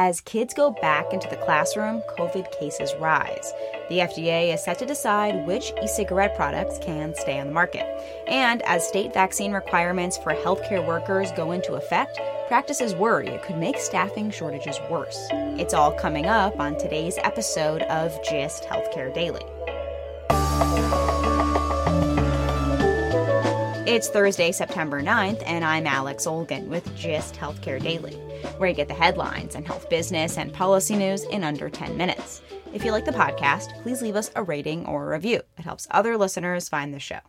As kids go back into the classroom, COVID cases rise. The FDA is set to decide which e cigarette products can stay on the market. And as state vaccine requirements for healthcare workers go into effect, practices worry it could make staffing shortages worse. It's all coming up on today's episode of GIST Healthcare Daily. It's Thursday, September 9th, and I'm Alex Olgin with GIST Healthcare Daily, where you get the headlines and health business and policy news in under 10 minutes. If you like the podcast, please leave us a rating or a review. It helps other listeners find the show.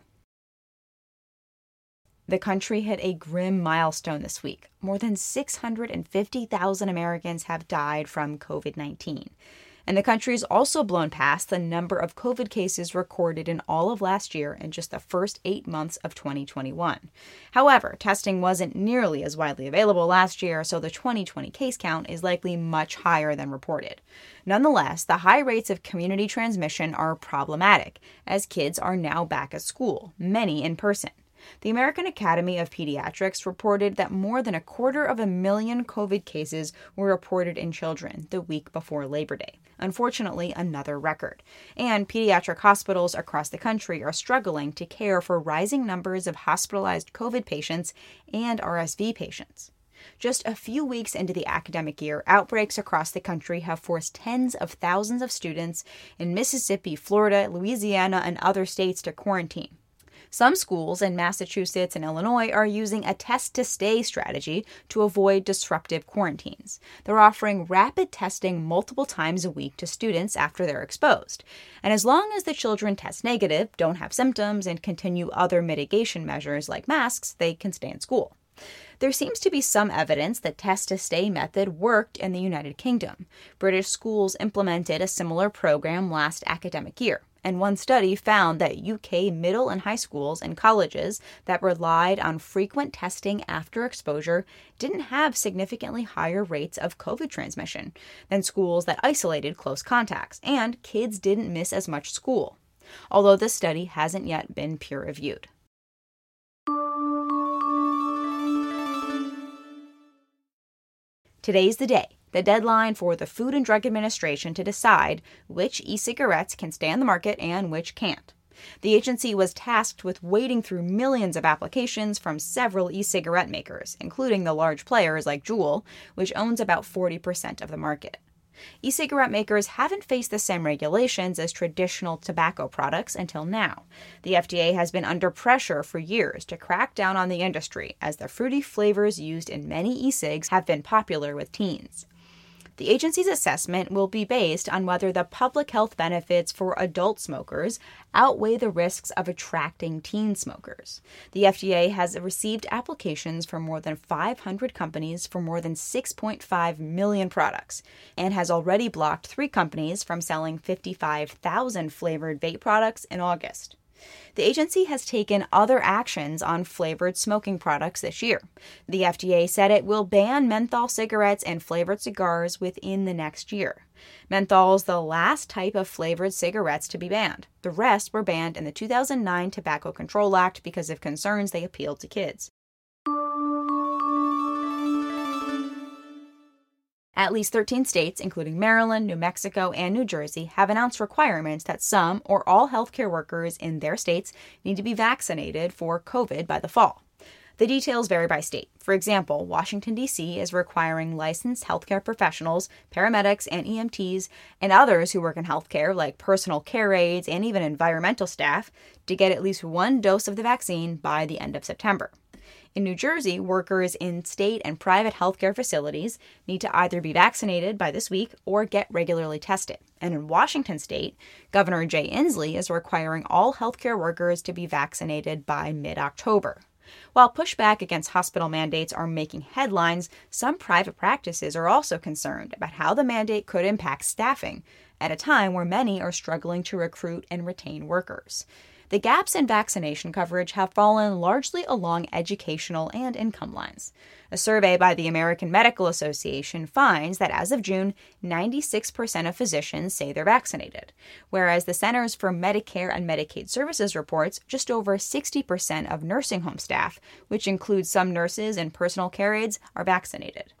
The country hit a grim milestone this week. More than 650,000 Americans have died from COVID 19. And the country's also blown past the number of COVID cases recorded in all of last year in just the first eight months of 2021. However, testing wasn't nearly as widely available last year, so the 2020 case count is likely much higher than reported. Nonetheless, the high rates of community transmission are problematic, as kids are now back at school, many in person. The American Academy of Pediatrics reported that more than a quarter of a million COVID cases were reported in children the week before Labor Day. Unfortunately, another record. And pediatric hospitals across the country are struggling to care for rising numbers of hospitalized COVID patients and RSV patients. Just a few weeks into the academic year, outbreaks across the country have forced tens of thousands of students in Mississippi, Florida, Louisiana, and other states to quarantine. Some schools in Massachusetts and Illinois are using a test to stay strategy to avoid disruptive quarantines. They're offering rapid testing multiple times a week to students after they're exposed. And as long as the children test negative, don't have symptoms, and continue other mitigation measures like masks, they can stay in school. There seems to be some evidence that test to stay method worked in the United Kingdom. British schools implemented a similar program last academic year and one study found that UK middle and high schools and colleges that relied on frequent testing after exposure didn't have significantly higher rates of COVID transmission than schools that isolated close contacts, and kids didn't miss as much school, although this study hasn't yet been peer reviewed. Today's the day the deadline for the Food and Drug Administration to decide which e cigarettes can stay on the market and which can't. The agency was tasked with wading through millions of applications from several e cigarette makers, including the large players like Juul, which owns about 40% of the market. E cigarette makers haven't faced the same regulations as traditional tobacco products until now. The FDA has been under pressure for years to crack down on the industry, as the fruity flavors used in many e cigs have been popular with teens. The agency's assessment will be based on whether the public health benefits for adult smokers outweigh the risks of attracting teen smokers. The FDA has received applications from more than 500 companies for more than 6.5 million products and has already blocked three companies from selling 55,000 flavored vape products in August. The agency has taken other actions on flavored smoking products this year. The FDA said it will ban menthol cigarettes and flavored cigars within the next year. Menthol is the last type of flavored cigarettes to be banned. The rest were banned in the 2009 Tobacco Control Act because of concerns they appealed to kids. At least 13 states, including Maryland, New Mexico, and New Jersey, have announced requirements that some or all healthcare workers in their states need to be vaccinated for COVID by the fall. The details vary by state. For example, Washington, D.C. is requiring licensed healthcare professionals, paramedics, and EMTs, and others who work in healthcare, like personal care aides and even environmental staff, to get at least one dose of the vaccine by the end of September. In New Jersey, workers in state and private healthcare facilities need to either be vaccinated by this week or get regularly tested. And in Washington state, Governor Jay Inslee is requiring all healthcare workers to be vaccinated by mid October. While pushback against hospital mandates are making headlines, some private practices are also concerned about how the mandate could impact staffing at a time where many are struggling to recruit and retain workers. The gaps in vaccination coverage have fallen largely along educational and income lines. A survey by the American Medical Association finds that as of June, 96% of physicians say they're vaccinated, whereas the Centers for Medicare and Medicaid Services reports just over 60% of nursing home staff, which includes some nurses and personal care aides, are vaccinated.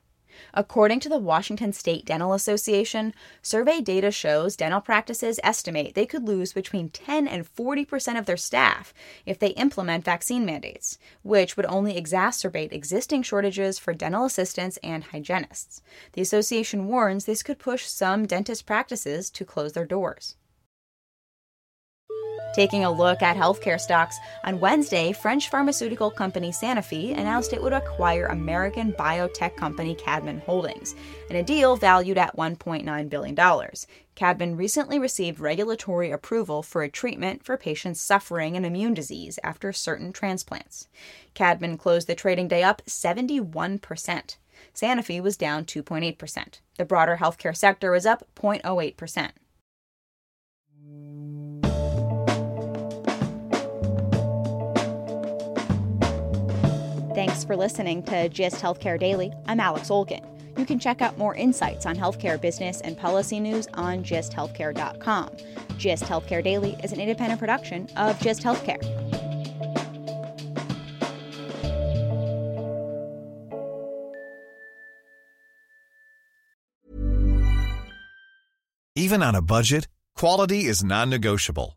According to the Washington State Dental Association, survey data shows dental practices estimate they could lose between 10 and 40% of their staff if they implement vaccine mandates, which would only exacerbate existing shortages for dental assistants and hygienists. The association warns this could push some dentist practices to close their doors. Taking a look at healthcare stocks, on Wednesday, French pharmaceutical company Sanofi announced it would acquire American biotech company Kadmon Holdings in a deal valued at $1.9 billion. Kadmon recently received regulatory approval for a treatment for patients suffering an immune disease after certain transplants. Kadmon closed the trading day up 71%. Sanofi was down 2.8%. The broader healthcare sector was up 0.08%. Thanks for listening to GIST Healthcare Daily. I'm Alex Olgin. You can check out more insights on healthcare business and policy news on gisthealthcare.com. GIST Healthcare Daily is an independent production of GIST Healthcare. Even on a budget, quality is non-negotiable.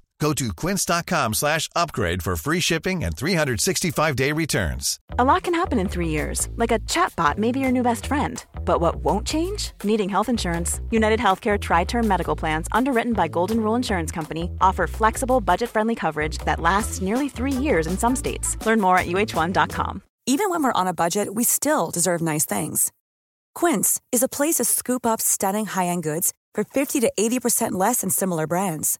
Go to quince.com slash upgrade for free shipping and 365-day returns. A lot can happen in three years, like a chatbot may be your new best friend. But what won't change? Needing health insurance. United Healthcare Tri Term Medical Plans, underwritten by Golden Rule Insurance Company, offer flexible, budget friendly coverage that lasts nearly three years in some states. Learn more at uh1.com. Even when we're on a budget, we still deserve nice things. Quince is a place to scoop up stunning high end goods for 50 to 80% less than similar brands.